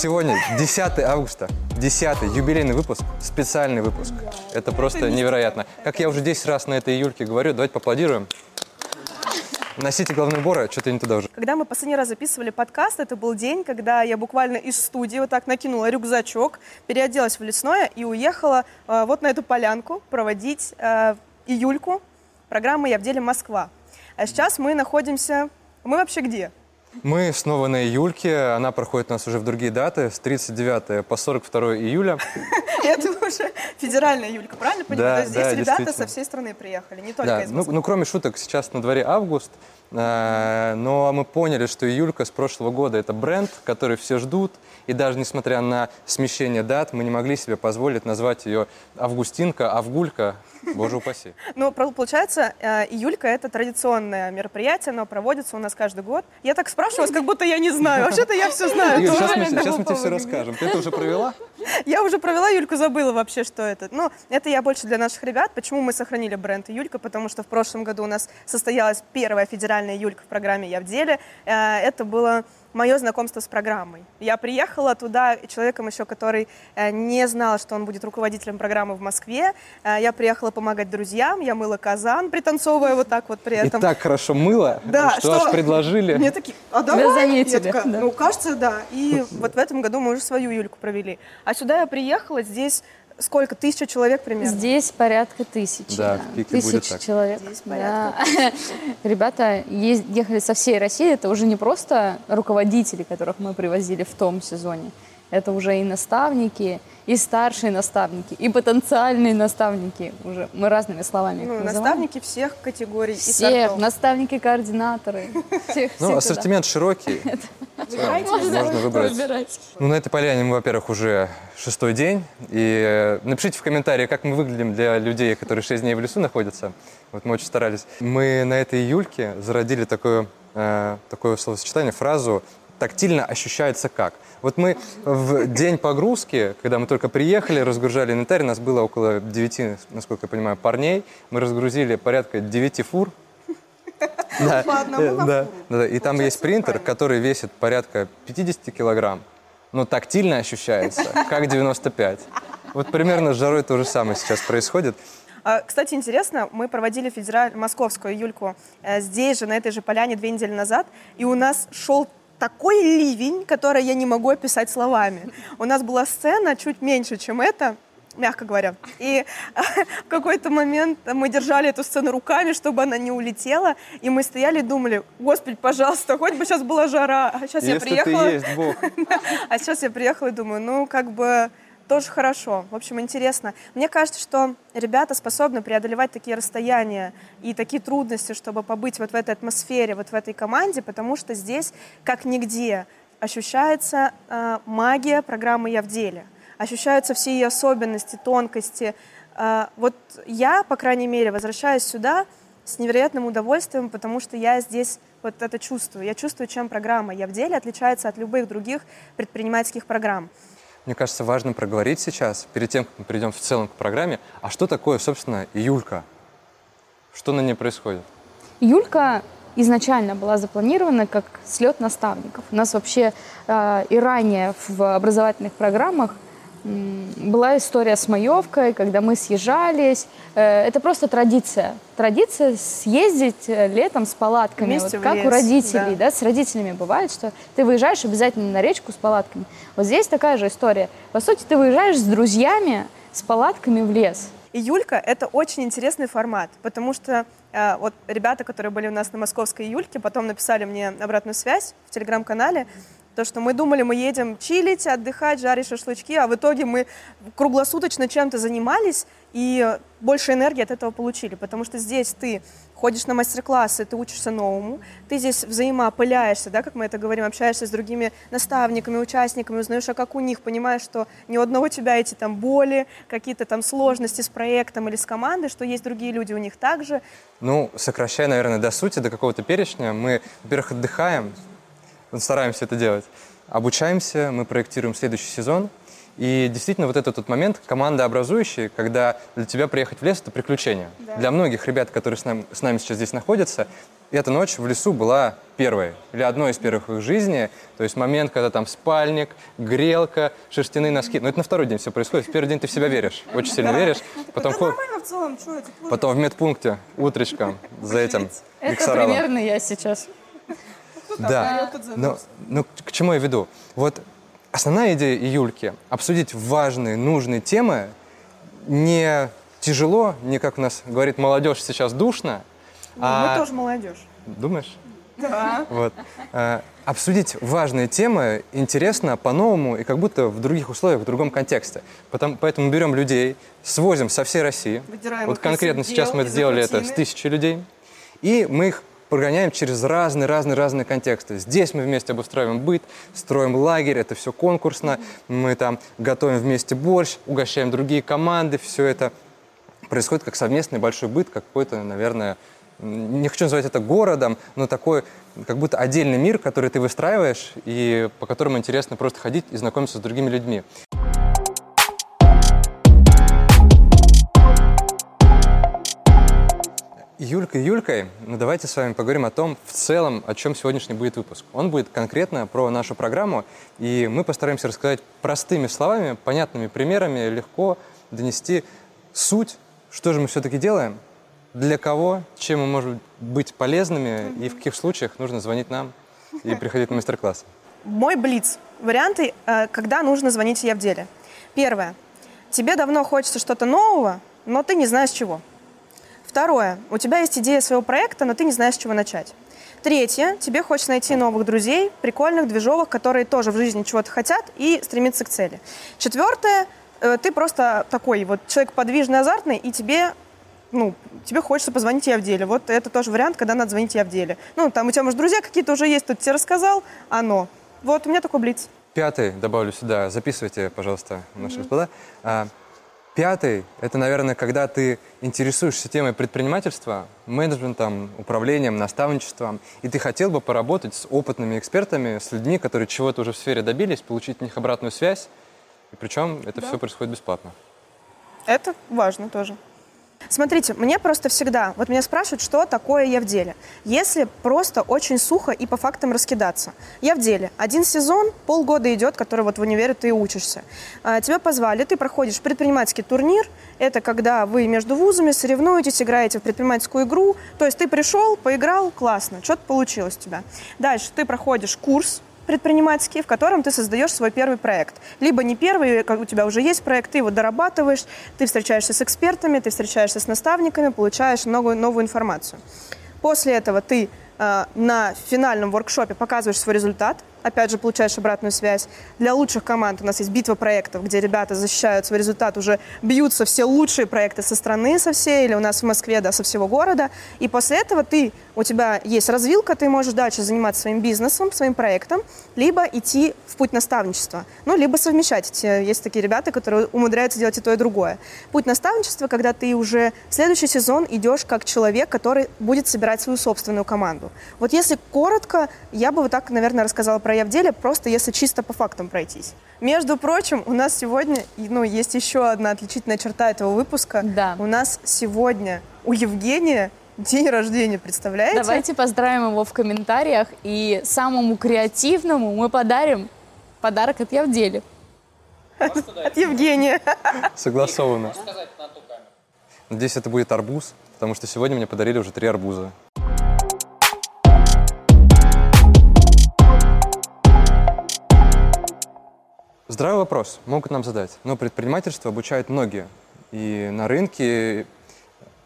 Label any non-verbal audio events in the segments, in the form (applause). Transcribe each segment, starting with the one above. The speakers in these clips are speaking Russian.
Сегодня 10 августа, 10 юбилейный выпуск, специальный выпуск. Это просто невероятно. Как я уже 10 раз на этой июльке говорю, давайте поаплодируем. Носите головные уборы, что-то не туда уже. Когда мы последний раз записывали подкаст, это был день, когда я буквально из студии вот так накинула рюкзачок, переоделась в лесное и уехала э, вот на эту полянку проводить э, июльку программы «Я в деле Москва». А сейчас мы находимся... Мы вообще где? Мы снова на июльке. Она проходит у нас уже в другие даты, с 39 по 42 июля. (laughs) Это уже федеральная Юлька, правильно понимаю? Да, То есть здесь да, ребята действительно. со всей страны приехали, не только Да, из ну, Москвы. ну, кроме шуток, сейчас на дворе август, э, но мы поняли, что июлька с прошлого года это бренд, который все ждут, и даже несмотря на смещение дат, мы не могли себе позволить назвать ее Августинка, Авгулька, боже упаси. (laughs) Ну, получается, э, июлька – это традиционное мероприятие, оно проводится у нас каждый год. Я так спрашиваю вас, как будто я не знаю. Вообще-то я все знаю. Сейчас мы, тебе все расскажем. Ты это уже провела? Я уже провела Юльку, забыла вообще, что это. Ну, это я больше для наших ребят. Почему мы сохранили бренд Юлька? Потому что в прошлом году у нас состоялась первая федеральная Юлька в программе «Я в деле». Э, Это было мое знакомство с программой. Я приехала туда человеком еще, который э, не знал, что он будет руководителем программы в Москве. Э, Я приехала помогать друзьям, я мыла казан, пританцовывая вот так вот при И этом. так хорошо мыло, Да, что, аж предложили. Мне такие, а давай? Тебя заметили, Я такая, да. Ну, кажется, да. И (laughs) вот в этом году мы уже свою Юльку провели. А сюда я приехала, здесь сколько? Тысяча человек примерно? Здесь порядка тысячи. Да, в пике будет Тысячи так. человек. Здесь Да. (laughs) Ребята ехали со всей России. Это уже не просто руководители, которых мы привозили в том сезоне. Это уже и наставники, и старшие наставники, и потенциальные наставники. Уже мы разными словами их Ну, называем. наставники всех категорий и Всех, сортов. наставники-координаторы. (laughs) Всех, Ну, всех ассортимент широкий. (laughs) Можно выбрать. Ну, на этой поляне мы, во-первых, уже шестой день. И э, напишите в комментарии, как мы выглядим для людей, которые шесть дней в лесу находятся. Вот мы очень старались. Мы на этой июльке зародили такое, э, такое словосочетание, фразу «тактильно ощущается как». Вот мы в день погрузки, когда мы только приехали, разгружали инвентарь, нас было около 9, насколько я понимаю, парней. Мы разгрузили порядка 9 фур. (laughs) Да, одному э, да, да, да. И там есть принтер, который весит порядка 50 килограмм, но тактильно ощущается, (laughs) как 95. Вот примерно с жарой то же самое сейчас происходит. А, Кстати, интересно, мы проводили федераль... московскую Юльку э, здесь же, на этой же поляне, две недели назад, и у нас шел такой ливень, который я не могу описать словами. У нас была сцена чуть меньше, чем это, мягко говоря. И в какой-то момент мы держали эту сцену руками, чтобы она не улетела, и мы стояли и думали, господи, пожалуйста, хоть бы сейчас была жара. А сейчас я Если приехала... ты есть Бог. (laughs) А сейчас я приехала и думаю, ну, как бы тоже хорошо. В общем, интересно. Мне кажется, что ребята способны преодолевать такие расстояния и такие трудности, чтобы побыть вот в этой атмосфере, вот в этой команде, потому что здесь, как нигде, ощущается э, магия программы «Я в деле». Ощущаются все ее особенности, тонкости. Э, вот я, по крайней мере, возвращаюсь сюда с невероятным удовольствием, потому что я здесь вот это чувствую. Я чувствую, чем программа «Я в деле» отличается от любых других предпринимательских программ. Мне кажется, важно проговорить сейчас, перед тем, как мы перейдем в целом к программе, а что такое, собственно, июлька? Что на ней происходит? Юлька изначально была запланирована как слет наставников. У нас вообще э, и ранее в образовательных программах была история с маевкой, когда мы съезжались. Э, это просто традиция. Традиция съездить э, летом с палатками. Вместе Вот как лес, у родителей, да. да, с родителями бывает, что ты выезжаешь обязательно на речку с палатками. Вот здесь такая же история. По сути, ты выезжаешь с друзьями с палатками в лес. И Юлька — это очень интересный формат, потому что э, вот ребята, которые были у нас на московской Юльке, потом написали мне обратную связь в телеграм-канале, то, что мы думали, мы едем чилить, отдыхать, жарить шашлычки, а в итоге мы круглосуточно чем-то занимались и больше энергии от этого получили, потому что здесь ты ходишь на мастер-классы, ты учишься новому, ты здесь взаимоопыляешься, да, как мы это говорим, общаешься с другими наставниками, участниками, узнаешь, а как у них, понимаешь, что ни у одного тебя эти там боли, какие-то там сложности с проектом или с командой, что есть другие люди у них также. Ну, сокращая, наверное, до сути, до какого-то перечня, мы, во-первых, отдыхаем, стараемся это делать, обучаемся, мы проектируем следующий сезон, и действительно вот этот тот момент командообразующий, когда для тебя приехать в лес – это приключение. Для многих ребят, которые с нами, с нами сейчас здесь находятся, эта ночь в лесу была первой, или одной из первых в их жизни. То есть момент, когда там спальник, грелка, шерстяные носки. Но это на второй день все происходит. В первый день ты в себя веришь, очень сильно веришь. Потом, хо- в целом, что это? потом в медпункте утречком за этим Это примерно я сейчас. Да. Но, но к чему я веду? Вот основная идея июльки – обсудить важные, нужные темы не тяжело, не как у нас говорит молодежь сейчас душно, а Мы тоже молодежь. думаешь? Да. Вот. Э, обсудить важные темы интересно, по-новому и как будто в других условиях, в другом контексте. Потом, поэтому берем людей, свозим со всей России. Выдираем вот конкретно сейчас мы сделали это с тысячи людей. И мы их прогоняем через разные-разные-разные контексты. Здесь мы вместе обустраиваем быт, строим лагерь, это все конкурсно. Мы там готовим вместе борщ, угощаем другие команды. Все это происходит как совместный большой быт, как какой-то, наверное, не хочу называть это городом, но такой, как будто отдельный мир, который ты выстраиваешь, и по которому интересно просто ходить и знакомиться с другими людьми. Юлька Юлькой, ну давайте с вами поговорим о том, в целом, о чем сегодняшний будет выпуск. Он будет конкретно про нашу программу, и мы постараемся рассказать простыми словами, понятными примерами, легко донести суть, что же мы все-таки делаем, для кого, чем мы можем быть полезными, и в каких случаях нужно звонить нам и приходить на мастер-классы. Мой блиц. Варианты, э, когда нужно звонить «Я в деле». Первое. Тебе давно хочется что-то нового, но ты не знаешь чего. Второе. У тебя есть идея своего проекта, но ты не знаешь, с чего начать. Третье. Тебе хочется найти новых друзей, прикольных, движовых, которые тоже в жизни чего-то хотят и стремиться к цели. Четвертое. э, Ты просто такой вот человек подвижный, азартный, и тебе ну, тебе хочется позвонить «Я в деле». Вот это тоже вариант, когда надо звонить «Я в деле». Ну, там у тебя, может, друзья какие-то уже есть, тут тебе рассказал, оно. Вот, у меня такой блиц. Пятый, добавлю сюда, записывайте, пожалуйста, наши господа. Пятый – это, наверное, когда ты интересуешься темой предпринимательства, менеджментом, управлением, наставничеством, и ты хотел бы поработать с опытными экспертами, с людьми, которые чего-то уже в сфере добились, получить от них обратную связь, и причем это все происходит бесплатно. Это важно тоже. Смотрите, мне просто всегда, вот меня спрашивают, что такое я в деле. Если просто очень сухо и по фактам раскидаться. Я в деле. Один сезон, полгода идет, который вот в универе ты учишься. А, Тебя позвали, ты проходишь предпринимательский турнир. Это когда вы между вузами соревнуетесь, играете в предпринимательскую игру. То есть ты пришел, поиграл, классно, что-то получилось у тебя. Дальше ты проходишь курс, предпринимательский, в котором ты создаешь свой первый проект. Либо не первый, у тебя уже есть проект, ты его дорабатываешь, ты встречаешься с экспертами, ты встречаешься с наставниками, получаешь новую, новую информацию. После этого ты э, на финальном воркшопе показываешь свой результат, опять же, получаешь обратную связь. Для лучших команд у нас есть битва проектов, где ребята защищают свой результат, уже бьются все лучшие проекты со страны, со всей, или у нас в Москве, да, со всего города. И после этого ты, у тебя есть развилка, ты можешь дальше заниматься своим бизнесом, своим проектом, либо идти в путь наставничества, ну, либо совмещать. Есть такие ребята, которые умудряются делать и то, и другое. Путь наставничества, когда ты уже в следующий сезон идешь как человек, который будет собирать свою собственную команду. Вот если коротко, я бы вот так, наверное, рассказала про «Я в деле», просто если чисто по фактам пройтись. Между прочим, у нас сегодня ну, есть еще одна отличительная черта этого выпуска. Да. У нас сегодня у Евгения день рождения, представляете? Давайте поздравим его в комментариях. И самому креативному мы подарим подарок от Я в деле. От Евгения. Согласовано. Надеюсь, это будет арбуз, потому что сегодня мне подарили уже три арбуза. Здравый вопрос, могут нам задать. Но предпринимательство обучают многие. И на рынке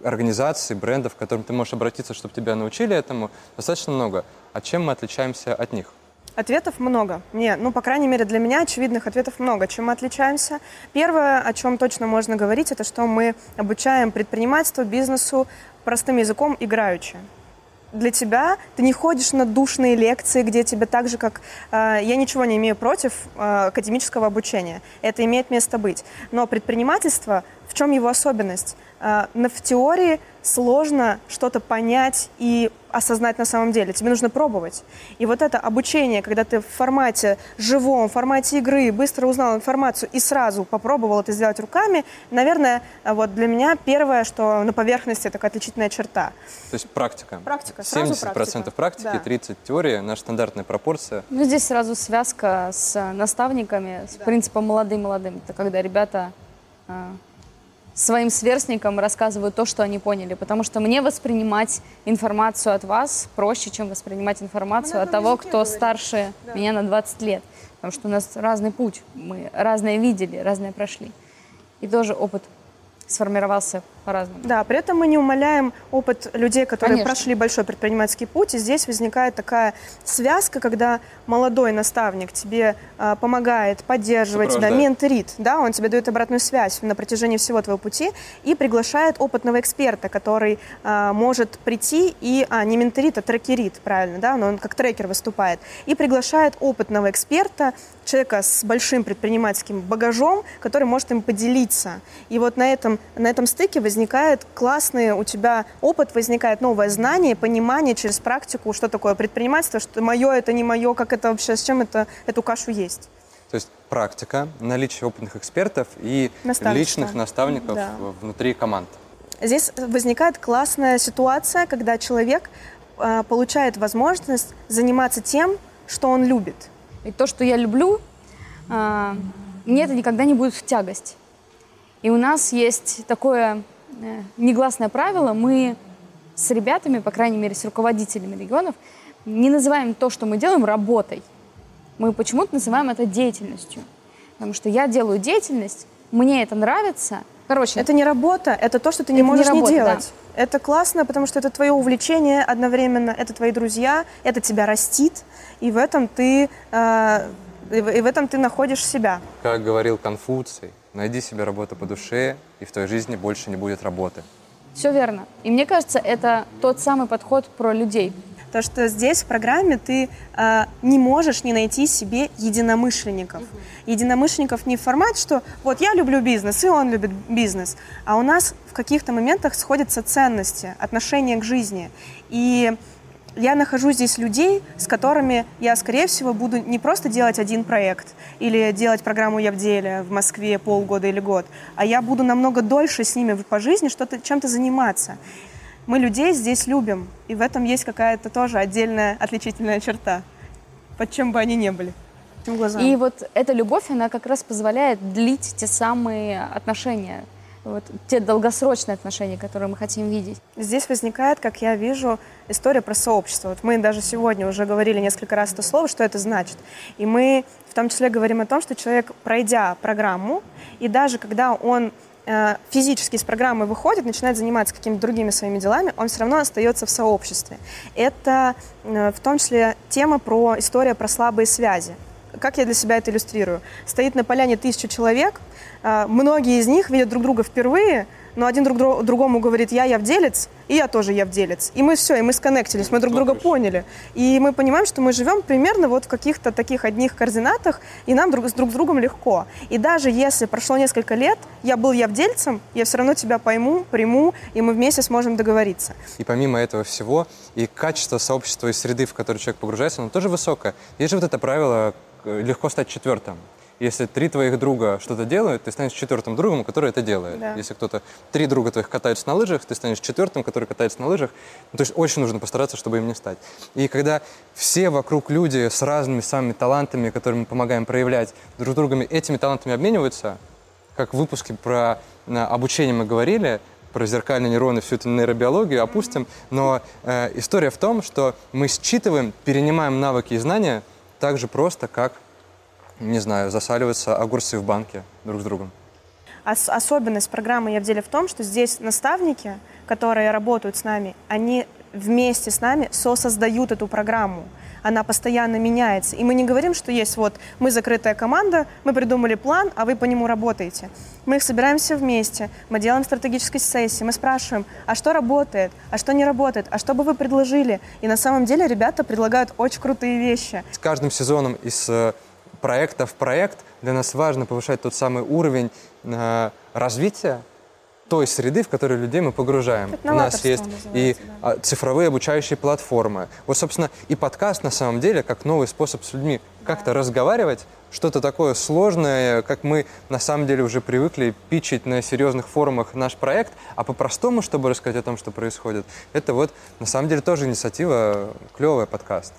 организаций, брендов, к которым ты можешь обратиться, чтобы тебя научили этому, достаточно много. А чем мы отличаемся от них? Ответов много. Не, ну, по крайней мере, для меня очевидных ответов много. Чем мы отличаемся? Первое, о чем точно можно говорить, это что мы обучаем предпринимательству, бизнесу простым языком играючи. Для тебя ты не ходишь на душные лекции, где тебе так же, как... э, я ничего не имею против э, академического обучения. Это имеет место быть. Но предпринимательство, в чем его особенность? Э, э, в теории сложно что-то понять и осознать на самом деле. Тебе нужно пробовать. И вот это обучение, когда ты в формате живом, в формате игры быстро узнал информацию и сразу попробовал это сделать руками, наверное, вот для меня первое, что на поверхности такая отличительная черта. То есть практика. Практика. 70% практика. практики, да. 30 теории, наша стандартная пропорция. Ну, здесь сразу связка с наставниками, с да. принципом молодым-молодым. Это когда ребята а, своим сверстникам рассказываю то, что они поняли. Потому что мне воспринимать информацию от вас проще, чем воспринимать информацию от того, кто говорим. старше да. меня на 20 лет. Потому что у нас разный путь. Мы разное видели, разное прошли. И тоже опыт сформировался по-разному. Да, при этом мы не умаляем опыт людей, которые Конечно. прошли большой предпринимательский путь, и здесь возникает такая связка, когда молодой наставник тебе э, помогает, поддерживает тебя, менторит, да, он тебе дает обратную связь на протяжении всего твоего пути и приглашает опытного эксперта, который э, может прийти и, а, не менторит, а трекерит, правильно, да, но он как трекер выступает, и приглашает опытного эксперта, человека с большим предпринимательским багажом, который может им поделиться. И вот на этом, на этом стыке возникает классный у тебя опыт, возникает новое знание, понимание через практику, что такое предпринимательство, что мое, это не мое, как это вообще, с чем это, эту кашу есть. То есть практика, наличие опытных экспертов и личных наставников да. внутри команд. Здесь возникает классная ситуация, когда человек э, получает возможность заниматься тем, что он любит. И то, что я люблю, э, мне это никогда не будет в тягость. И у нас есть такое негласное правило, мы с ребятами, по крайней мере, с руководителями регионов, не называем то, что мы делаем, работой. Мы почему-то называем это деятельностью. Потому что я делаю деятельность, мне это нравится. Короче. Это не работа, это то, что ты не можешь не, работа, не делать. Да. Это классно, потому что это твое увлечение одновременно, это твои друзья, это тебя растит, и в этом ты, э, и в этом ты находишь себя. Как говорил Конфуций, найди себе работу по душе, и в твоей жизни больше не будет работы. Все верно. И мне кажется, это тот самый подход про людей. То, что здесь в программе ты э, не можешь не найти себе единомышленников. Угу. Единомышленников не в формат, что вот я люблю бизнес, и он любит бизнес, а у нас в каких-то моментах сходятся ценности, отношения к жизни. И я нахожу здесь людей, с которыми я, скорее всего, буду не просто делать один проект или делать программу «Я в деле» в Москве полгода или год, а я буду намного дольше с ними по жизни что-то, чем-то заниматься. Мы людей здесь любим, и в этом есть какая-то тоже отдельная отличительная черта, под чем бы они ни были. И вот эта любовь, она как раз позволяет длить те самые отношения, вот, те долгосрочные отношения, которые мы хотим видеть. Здесь возникает, как я вижу, история про сообщество. Вот мы даже сегодня уже говорили несколько раз это слово, что это значит. И мы в том числе говорим о том, что человек, пройдя программу, и даже когда он э, физически из программы выходит, начинает заниматься какими-то другими своими делами, он все равно остается в сообществе. Это э, в том числе тема про история про слабые связи. Как я для себя это иллюстрирую? Стоит на поляне тысяча человек, многие из них видят друг друга впервые, но один друг другому говорит, я явделец, и я тоже явделец. И мы все, и мы сконнектились, мы друг друга поняли. И мы понимаем, что мы живем примерно вот в каких-то таких одних координатах, и нам друг с друг с другом легко. И даже если прошло несколько лет, я был явдельцем, я все равно тебя пойму, приму, и мы вместе сможем договориться. И помимо этого всего, и качество сообщества и среды, в которую человек погружается, оно тоже высокое. Есть же вот это правило э, легко стать четвертым. Если три твоих друга что-то делают, ты станешь четвертым другом, который это делает. Да. Если кто-то, три друга твоих катаются на лыжах, ты станешь четвертым, который катается на лыжах. Ну, то есть очень нужно постараться, чтобы им не стать. И когда все вокруг люди с разными самыми талантами, которые мы помогаем проявлять, друг с другом этими талантами обмениваются, как в выпуске про обучение мы говорили, про зеркальные нейроны, всю эту нейробиологию опустим, но э, история в том, что мы считываем, перенимаем навыки и знания так же просто, как не знаю, засаливаются огурцы в банке друг с другом. Ос- особенность программы «Я в деле» в том, что здесь наставники, которые работают с нами, они вместе с нами сосоздают эту программу. Она постоянно меняется. И мы не говорим, что есть вот мы закрытая команда, мы придумали план, а вы по нему работаете. Мы их собираем все вместе, мы делаем стратегические сессии, мы спрашиваем, а что работает, а что не работает, а что бы вы предложили. И на самом деле ребята предлагают очень крутые вещи. С каждым сезоном из э, проекта в проект для нас важно повышать тот самый уровень э, развития той среды, в которую людей мы погружаем. У нас есть и да. а, цифровые обучающие платформы. Вот, собственно, и подкаст на самом деле как новый способ с людьми как-то разговаривать, что-то такое сложное, как мы на самом деле уже привыкли питчить на серьезных форумах наш проект, а по-простому, чтобы рассказать о том, что происходит, это вот на самом деле тоже инициатива, клевая подкаст.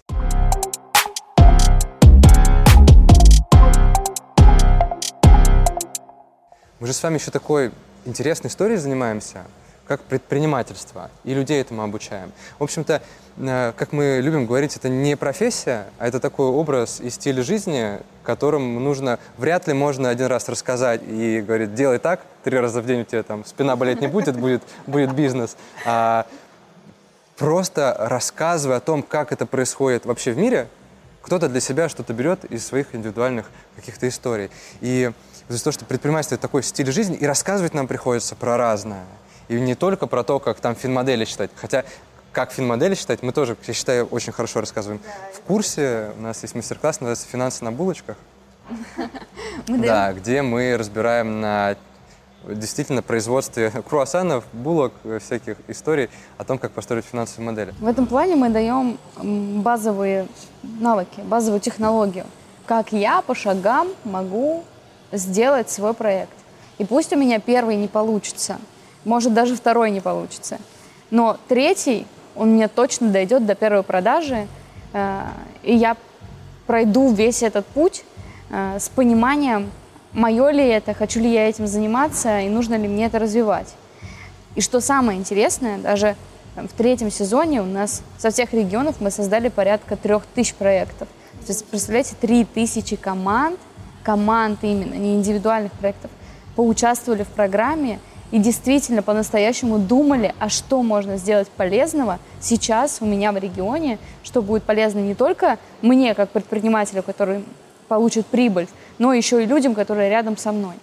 Мы же с вами еще такой интересной историей занимаемся, как предпринимательство, и людей этому обучаем. В общем-то, э, как мы любим говорить, это не профессия, а это такой образ и стиль жизни, которым нужно, вряд ли можно один раз рассказать и говорить, делай так, три раза в день у тебя там спина болеть не будет, будет, будет бизнес. А просто рассказывая о том, как это происходит вообще в мире, кто-то для себя что-то берет из своих индивидуальных каких-то историй. И из-за того, что предпринимательство – это такой стиль жизни, и рассказывать нам приходится про разное. И не только про то, как там финмодели считать. Хотя как финмодели считать, мы тоже, я считаю, очень хорошо рассказываем. В курсе у нас есть мастер-класс, называется «Финансы на булочках». (laughs) Да, где мы разбираем на действительно производстве (laughs) круассанов, булок, э, всяких историй о том, как построить финансовые модели. В этом плане мы даем базовые навыки, базовую технологию. Как я по шагам могу сделать свой проект. И пусть у меня первый не получится, может даже второй не получится, но третий он мне точно дойдет до первой продажи, э, и я пройду весь этот путь э, с пониманием, мое ли это, хочу ли я этим заниматься и нужно ли мне это развивать. И что самое интересное, даже в третьем сезоне у нас со всех регионов мы создали порядка трех тысяч проектов. То есть, представляете, три тысячи команд, команд именно, не индивидуальных проектов, поучаствовали в программе и действительно по-настоящему думали, а что можно сделать полезного сейчас у меня в регионе, что будет полезно не только мне, как предпринимателю, который получит прибыль, но еще и людям, которые рядом со мной.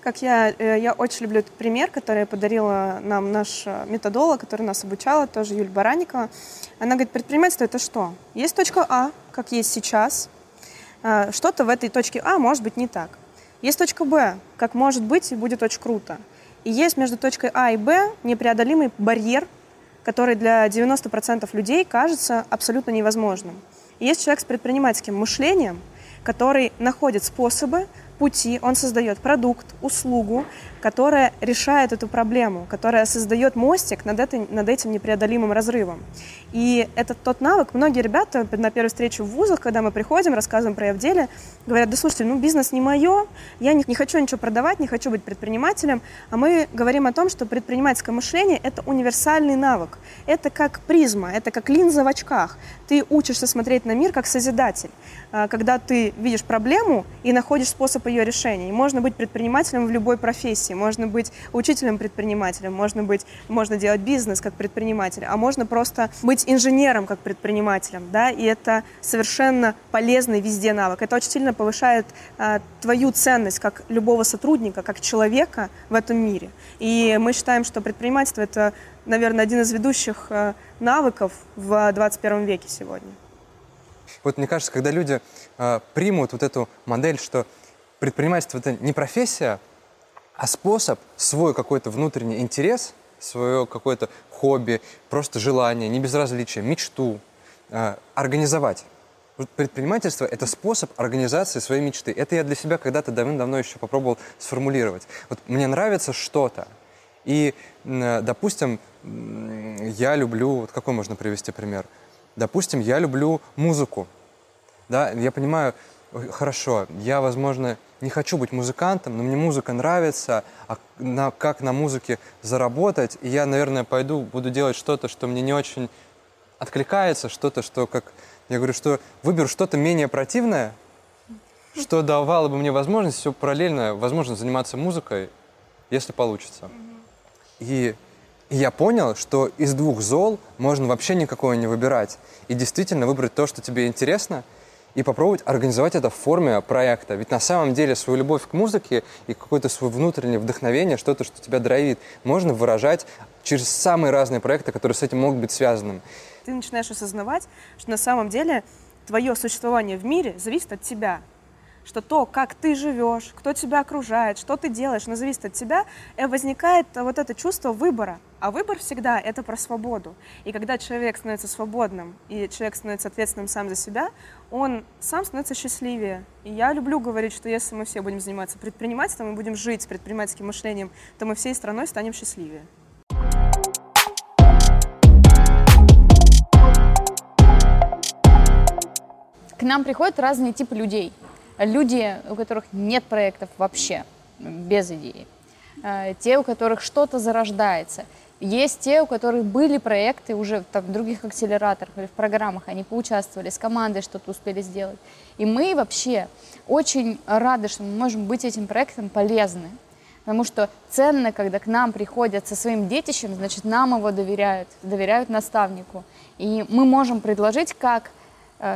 Как я, э, я очень люблю этот пример, который подарила нам наш э, методолог, который нас обучала, тоже Юль Баранникова. Она говорит, предпринимательство это что? Есть точка А, как есть сейчас. А, Что-то в этой точке А может быть не так. Есть точка Б, как может быть и будет очень круто. И есть между точкой А и Б непреодолимый барьер, который для 90% людей кажется абсолютно невозможным. И есть человек с предпринимательским мышлением, который находит способы, пути, он создает продукт, услугу, которая решает эту проблему, которая создает мостик над, этой, над этим непреодолимым разрывом. И это тот навык, многие ребята на первой встрече в вузах, когда мы приходим, рассказываем про деле, говорят, да слушайте, ну бизнес не мое, я не, не хочу ничего продавать, не хочу быть предпринимателем, а мы говорим о том, что предпринимательское мышление – это универсальный навык, это как призма, это как линза в очках. Ты учишься смотреть на мир как созидатель, А, когда ты видишь проблему и находишь способ ее решения. И можно быть предпринимателем в любой профессии, можно быть учителем-предпринимателем, можно, быть, можно делать бизнес как предприниматель, а можно просто быть инженером как предпринимателем, да, и это совершенно полезный везде навык. Это очень сильно повышает а, твою ценность как любого сотрудника, как человека в этом мире. И мы считаем, что предпринимательство это, наверное, один из ведущих а, навыков в 21 веке сегодня. Вот мне кажется, когда люди э, примут вот эту модель, что предпринимательство это не профессия, а способ свой какой-то внутренний интерес, свое какое-то хобби, просто желание, небезразличие, мечту э, организовать. Предпринимательство – это способ организации своей мечты. Это я для себя когда-то давным-давно еще попробовал сформулировать. Вот мне нравится что-то, и, допустим, я люблю, вот какой можно привести пример? Допустим, я люблю музыку. Да, я понимаю, ой, хорошо, я, возможно, не хочу быть музыкантом, но мне музыка нравится, а на, как на музыке заработать, и я, наверное, пойду, буду делать что-то, что мне не очень откликается, что-то, что, как я говорю, что выберу что-то менее противное, что давало бы мне возможность все параллельно, возможно, заниматься музыкой, если получится. И, и я понял, что из двух зол можно вообще никакое не выбирать. И действительно выбрать то, что тебе интересно, и попробовать организовать это в форме проекта. Ведь на самом деле свою любовь к музыке и какое-то свое внутреннее вдохновение, что-то, что тебя драйвит, можно выражать через самые разные проекты, которые с этим могут быть связаны. Ты начинаешь осознавать, что на самом деле твое существование в мире зависит от тебя. Что то, как ты живешь, кто тебя окружает, что ты делаешь, оно зависит от тебя, и возникает вот это чувство выбора. А выбор всегда это про свободу. И когда человек становится свободным, и человек становится ответственным сам за себя, он сам становится счастливее. И я люблю говорить, что если мы все будем заниматься предпринимательством и будем жить с предпринимательским мышлением, то мы всей страной станем счастливее. К нам приходят разные типы людей. Люди, у которых нет проектов вообще, без идеи. Э, те, у которых что-то зарождается. Есть те, у которых были проекты уже там, в других акселераторах или в программах, они поучаствовали, с командой что-то успели сделать. И мы вообще очень рады, что мы можем быть этим проектом полезны. Потому что ценно, когда к нам приходят со своим детищем, значит, нам его доверяют, доверяют наставнику. И мы можем предложить, как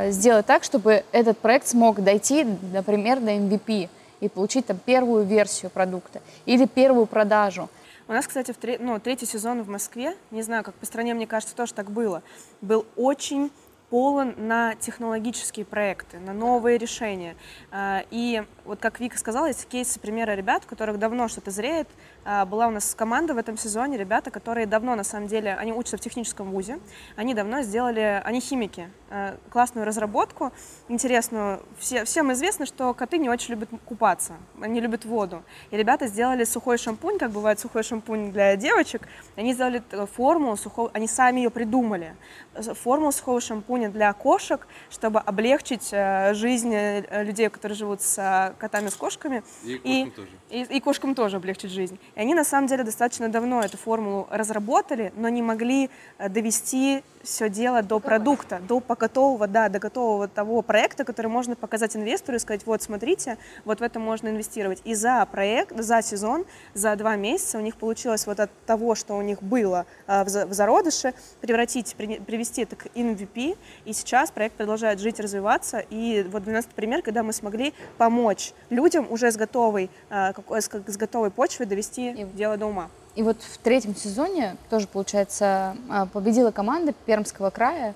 сделать так, чтобы этот проект смог дойти, например, до MVP и получить там первую версию продукта или первую продажу. У нас, кстати, в тре- ну, третий сезон в Москве, не знаю, как по стране, мне кажется, тоже так было, был очень полон на технологические проекты, на новые решения. А, и вот как Вика сказала, есть кейсы, примеры ребят, у которых давно что-то зреет. А, была у нас команда в этом сезоне, ребята, которые давно, на самом деле, они учатся в техническом вузе, они давно сделали, они химики, а, классную разработку, интересную. Все, всем известно, что коты не очень любят купаться, они любят воду. И ребята сделали сухой шампунь, как бывает сухой шампунь для девочек, они сделали формулу сухого, они сами ее придумали, формулу сухого шампуня для кошек, чтобы облегчить э, жизнь э, людей, которые живут с котами, с кошками. И кошкам и, тоже. И, и кошкам тоже облегчить жизнь. И они на самом деле достаточно давно эту формулу разработали, но не могли э, довести все дело до продукта, до готового, да, до готового того проекта, который можно показать инвестору и сказать, вот смотрите, вот в это можно инвестировать. И за проект, за сезон, за два месяца у них получилось вот от того, что у них было э, в зародыше, превратить, привести это к MVP. И сейчас проект продолжает жить, развиваться. И вот 12 пример, когда мы смогли помочь людям уже с готовой, э, с готовой почвой довести и... дело до ума. И вот в третьем сезоне тоже, получается, а, победила команда Пермского края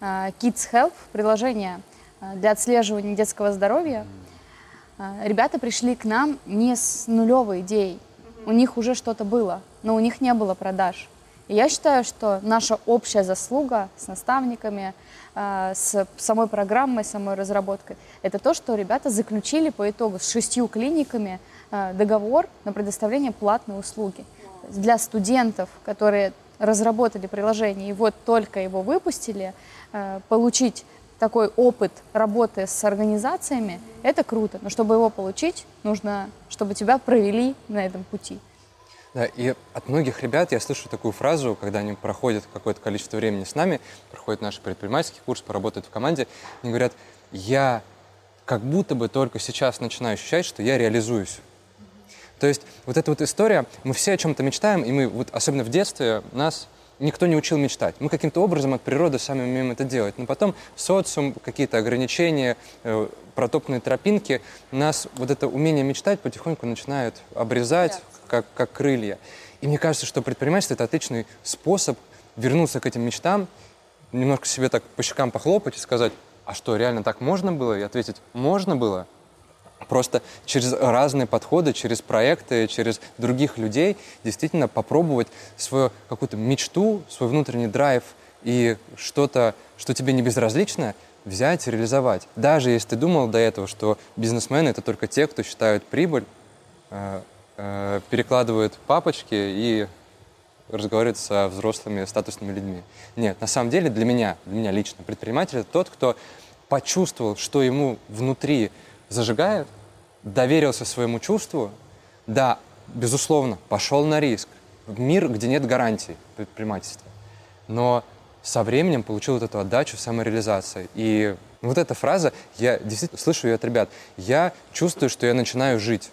а, Kids Health, приложение а, для отслеживания детского здоровья. Ребята пришли к нам не с нулевой идеей. У них уже что-то было, но у них не было продаж. И я считаю, что наша общая заслуга с наставниками, с самой программой, самой разработкой, это то, что ребята заключили по итогу с шестью клиниками договор на предоставление платной услуги для студентов, которые разработали приложение и вот только его выпустили, э, получить такой опыт работы с организациями, это круто. Но чтобы его получить, нужно, чтобы тебя провели на этом пути. Да, и от многих ребят я слышу такую фразу, когда они проходят какое-то количество времени с нами, проходят наш предпринимательский курс, поработают в команде, они говорят, я как будто бы только сейчас начинаю ощущать, что я реализуюсь. То есть вот эта вот история, мы все о чем-то мечтаем, и мы, вот особенно в детстве, нас никто не учил мечтать. Мы каким-то образом от природы сами умеем это делать. Но потом социум, какие-то ограничения, э, протопные тропинки, нас вот это умение мечтать потихоньку начинает обрезать, как, как крылья. И мне кажется, что предпринимательство — это отличный способ вернуться к этим мечтам, немножко себе так по щекам похлопать и сказать, а что, реально так можно было? И ответить, можно было, Просто через разные подходы, через проекты, через других людей действительно попробовать свою какую-то мечту, свой внутренний драйв и что-то, что тебе не безразлично, взять и реализовать. Даже если ты думал до этого, что бизнесмены — это только те, кто считают прибыль, э, э, перекладывают папочки и разговаривают со взрослыми статусными людьми. Нет, на самом деле для меня, для меня лично, предприниматель — это тот, кто почувствовал, что ему внутри зажигает, доверился своему чувству, да, безусловно, пошел на риск. В мир, где нет гарантий предпринимательства. Но со временем получил вот эту отдачу самореализации. И вот эта фраза, я действительно слышу ее от ребят, я чувствую, что я начинаю жить.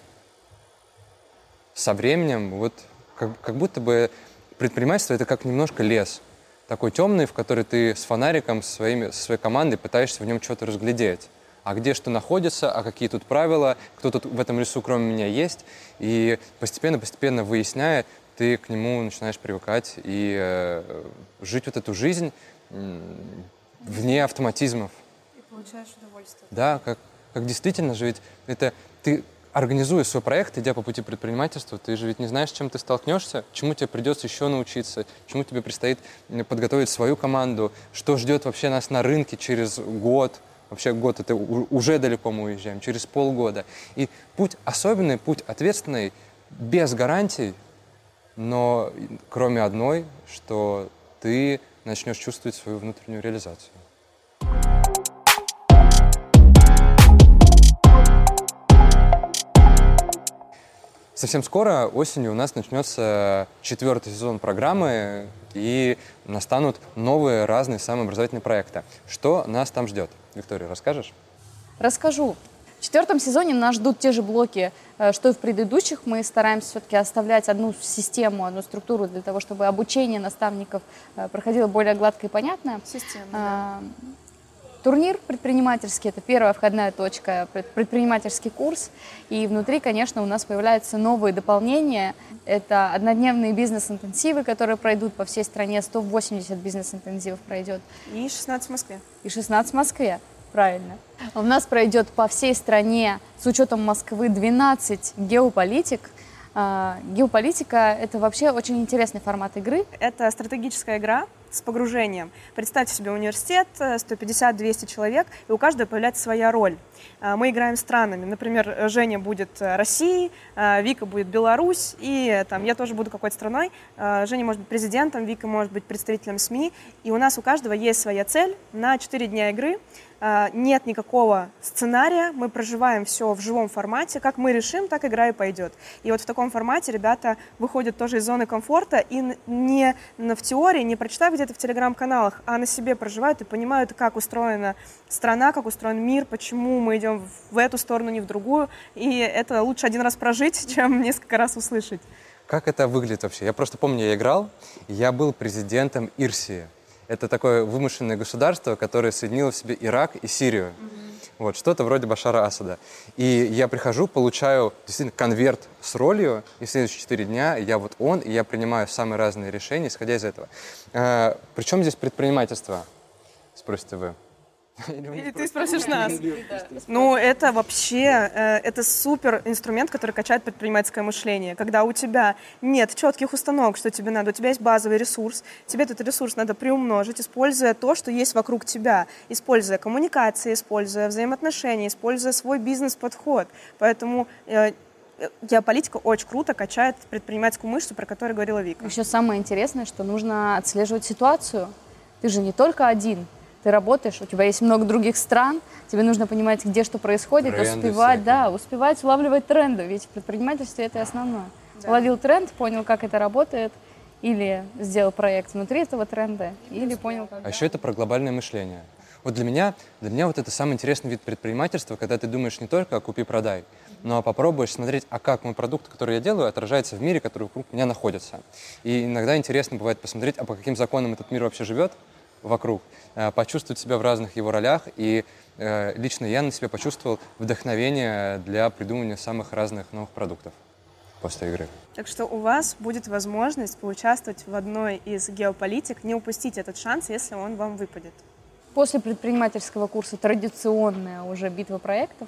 Со временем вот как, как будто бы предпринимательство это как немножко лес. Такой темный, в который ты с фонариком, со, своими, со своей командой пытаешься в нем что-то разглядеть а где что находится, а какие тут правила, кто тут в этом лесу кроме меня есть. И постепенно-постепенно выясняя, ты к нему начинаешь привыкать и э, жить вот эту жизнь э, вне автоматизмов. И получаешь удовольствие. Да, как, как действительно же ведь это ты организуя свой проект, идя по пути предпринимательства, ты же ведь не знаешь, с чем ты столкнешься, чему тебе придется еще научиться, чему тебе предстоит подготовить свою команду, что ждет вообще нас на рынке через год, вообще год это уже далеко мы уезжаем, через полгода. И путь особенный, путь ответственный, без гарантий, но кроме одной, что ты начнешь чувствовать свою внутреннюю реализацию. Совсем скоро, осенью, у нас начнется четвертый сезон программы, и настанут новые разные самообразовательные проекты. Что нас там ждет? Виктория, расскажешь? Расскажу. В четвертом сезоне нас ждут те же блоки, э, что и в предыдущих. Мы стараемся все-таки оставлять одну систему, одну структуру для того, чтобы обучение наставников э, проходило более гладко и понятно. Система, а, Турнир предпринимательский – это первая входная точка, предпринимательский курс. И внутри, конечно, у нас появляются новые дополнения. Это однодневные бизнес-интенсивы, которые пройдут по всей стране. 180 бизнес-интенсивов пройдет. И 16 в Москве. И 16 в Москве. Правильно. У нас пройдет по всей стране, с учетом Москвы, 12 геополитик. А, геополитика – это вообще очень интересный формат игры. Это стратегическая игра с погружением. Представьте себе университет, 150-200 человек, и у каждого появляется своя роль. А, мы играем странами. Например, Женя будет Россией, а, Вика будет Беларусь, и там, я тоже буду какой-то страной. Женя может быть президентом, Вика может быть представителем СМИ. И у нас у каждого есть своя цель на 4 дня игры. А, нет никакого сценария, мы проживаем все в живом формате, как мы решим, так игра и пойдет. И вот в таком формате ребята выходят тоже из зоны комфорта и не в теории, не прочитав где-то в телеграм-каналах, а на себе проживают и понимают, как устроена страна, как устроен мир, почему мы идем в эту сторону, не в другую. И это лучше один раз прожить, (laughs) чем несколько раз услышать. Как это выглядит вообще? Я просто помню, я играл, я был президентом Ирсии. Это такое вымышленное государство, которое соединило в себе Ирак и Сирию. Mm-hmm. Вот, что-то вроде Башара Асада. И я прихожу, получаю действительно конверт с ролью, и в следующие четыре дня я вот он, и я принимаю самые разные решения, исходя из этого. Э, причем здесь предпринимательство, спросите вы? Или ты спросишь нас? Ну, это вообще, э, это супер инструмент, который качает предпринимательское мышление. Когда у тебя нет четких установок, что тебе надо, у тебя есть базовый ресурс, тебе этот ресурс надо приумножить, используя то, что есть вокруг тебя, используя коммуникации, используя взаимоотношения, используя свой бизнес-подход. Поэтому э, геополитика очень круто качает предпринимательскую мышцу, про которую говорила Вика. Еще самое интересное, что нужно отслеживать ситуацию. Ты же не только один, ты работаешь, у тебя есть много других стран, тебе нужно понимать, где что происходит, тренды успевать, всякие. да, успевать улавливать тренды, ведь в предпринимательстве это основное. Да. Уловил тренд, понял, как это работает, или сделал проект внутри этого тренда, или понял, как... А еще это про глобальное мышление. Вот для меня, для меня вот это самый интересный вид предпринимательства, когда ты думаешь не только о купи-продай, но попробуешь смотреть, а как мой продукт, который я делаю, отражается в мире, который вокруг меня находится. И иногда интересно бывает посмотреть, а по каким законам этот мир вообще живет, вокруг, э, почувствовать себя в разных его ролях. И э, лично я на себе почувствовал вдохновение для придумывания самых разных новых продуктов после игры. Так что у вас будет возможность поучаствовать в одной из геополитик, не упустить этот шанс, если он вам выпадет. После предпринимательского курса традиционная уже битва проектов.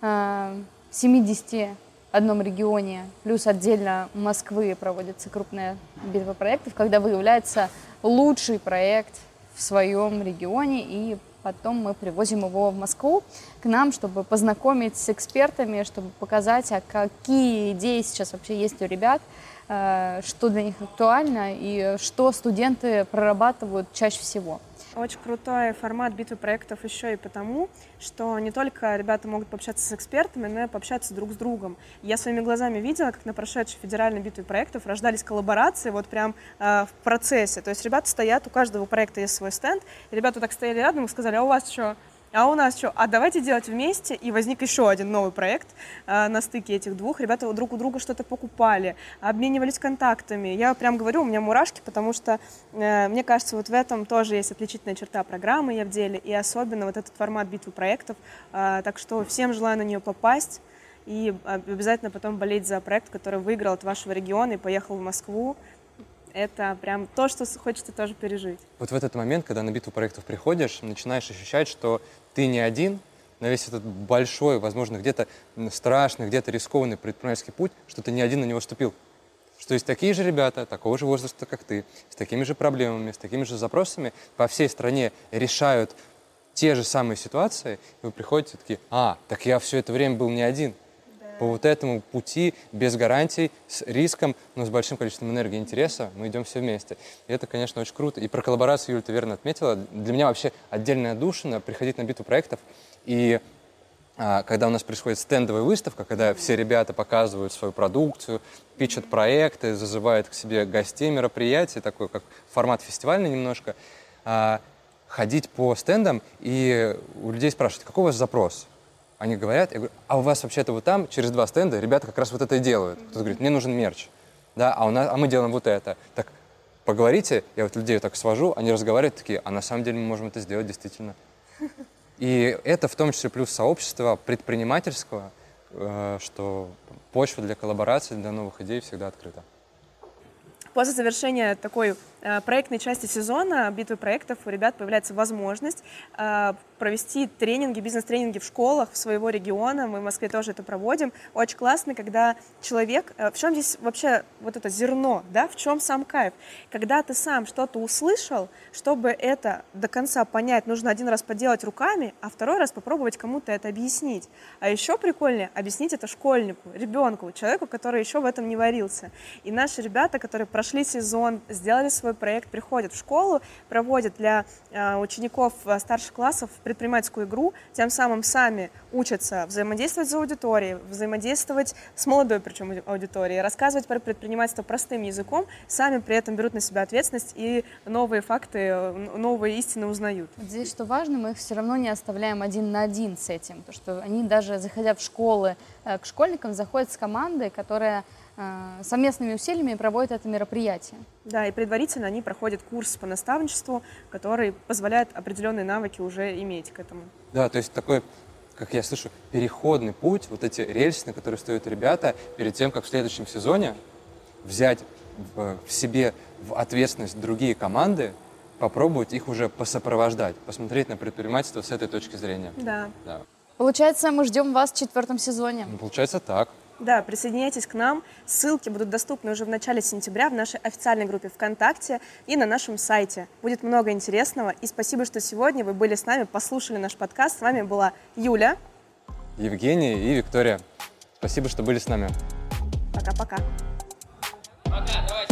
Э, в 70 одном регионе, плюс отдельно Москвы проводится крупная битва проектов, когда выявляется лучший проект в своем регионе, и потом мы привозим его в Москву к нам, чтобы познакомить с экспертами, чтобы показать, а какие идеи сейчас вообще есть у ребят, э, что для них актуально и что студенты прорабатывают чаще всего. Очень крутой формат битвы проектов еще и потому, что не только ребята могут пообщаться с экспертами, но и пообщаться друг с другом. Я своими глазами видела, как на прошедшей федеральной битве проектов рождались коллаборации вот прям э, в процессе. То есть ребята стоят, у каждого проекта есть свой стенд, и ребята так стояли рядом и сказали, а у вас что, а у нас что? А давайте делать вместе. И возник еще один новый проект э, на стыке этих двух. Ребята друг у друга что-то покупали, обменивались контактами. Я прям говорю, у меня мурашки, потому что э, мне кажется, вот в этом тоже есть отличительная черта программы «Я в деле», и особенно вот этот формат битвы проектов. Э, так что всем желаю на нее попасть и обязательно потом болеть за проект, который выиграл от вашего региона и поехал в Москву это прям то, что хочется тоже пережить. Вот в этот момент, когда на битву проектов приходишь, начинаешь ощущать, что ты не один, на весь этот большой, возможно, где-то страшный, где-то рискованный предпринимательский путь, что ты не один на него ступил. Что есть такие же ребята, такого же возраста, как ты, с такими же проблемами, с такими же запросами по всей стране решают те же самые ситуации, и вы приходите такие, а, так я все это время был не один. По вот этому пути, без гарантий, с риском, но с большим количеством энергии и интереса, мы идем все вместе. И это, конечно, очень круто. И про коллаборацию Юля, ты верно отметила. Для меня вообще отдельная душина приходить на битву проектов. И а, когда у нас происходит стендовая выставка, когда все ребята показывают свою продукцию, пичат проекты, зазывают к себе гостей мероприятий, такой как формат фестивальный немножко, а, ходить по стендам и у людей спрашивать, какой у вас запрос? Они говорят, я говорю, а у вас вообще-то вот там, через два стенда, ребята как раз вот это и делают. Кто-то говорит, мне нужен мерч, да, а, у нас, а мы делаем вот это. Так, поговорите, я вот людей так свожу, они разговаривают такие, а на самом деле мы можем это сделать действительно. (laughs) И это в том числе плюс сообщества предпринимательского, э, что почва для коллаборации, для новых идей всегда открыта. После завершения такой проектной части сезона битвы проектов у ребят появляется возможность э, провести тренинги, бизнес-тренинги в школах своего региона. Мы в Москве тоже это проводим. Очень классно, когда человек... Э, в чем здесь вообще вот это зерно, да? В чем сам кайф? Когда ты сам что-то услышал, чтобы это до конца понять, нужно один раз поделать руками, а второй раз попробовать кому-то это объяснить. А еще прикольнее объяснить это школьнику, ребенку, человеку, который еще в этом не варился. И наши ребята, которые прошли сезон, сделали свой проект, приходят в школу, проводят для э, учеников э, старших классов предпринимательскую игру, тем самым сами учатся взаимодействовать с аудиторией, взаимодействовать с молодой причем аудиторией, рассказывать про предпринимательство простым языком, сами при этом берут на себя ответственность и новые факты, новые истины узнают. Здесь что важно, мы их все равно не оставляем один на один с этим, потому что они даже заходя в школы э, к школьникам заходят с командой, которая э, совместными усилиями проводит это мероприятие. Да, и предварительно они проходят курс по наставничеству, который позволяет определенные навыки уже иметь к этому. Да, то есть такой, как я слышу, переходный путь, вот эти рельсы, на которые стоят ребята, перед тем, как в следующем сезоне взять в, в себе в ответственность другие команды, попробовать их уже посопровождать, посмотреть на предпринимательство с этой точки зрения. Да. да. Получается, мы ждем вас в четвертом сезоне. Ну, получается так. Да, присоединяйтесь к нам. Ссылки будут доступны уже в начале сентября в нашей официальной группе ВКонтакте и на нашем сайте. Будет много интересного. И спасибо, что сегодня вы были с нами, послушали наш подкаст. С вами была Юля, Евгений и Виктория. Спасибо, что были с нами. Пока-пока. Пока, давай.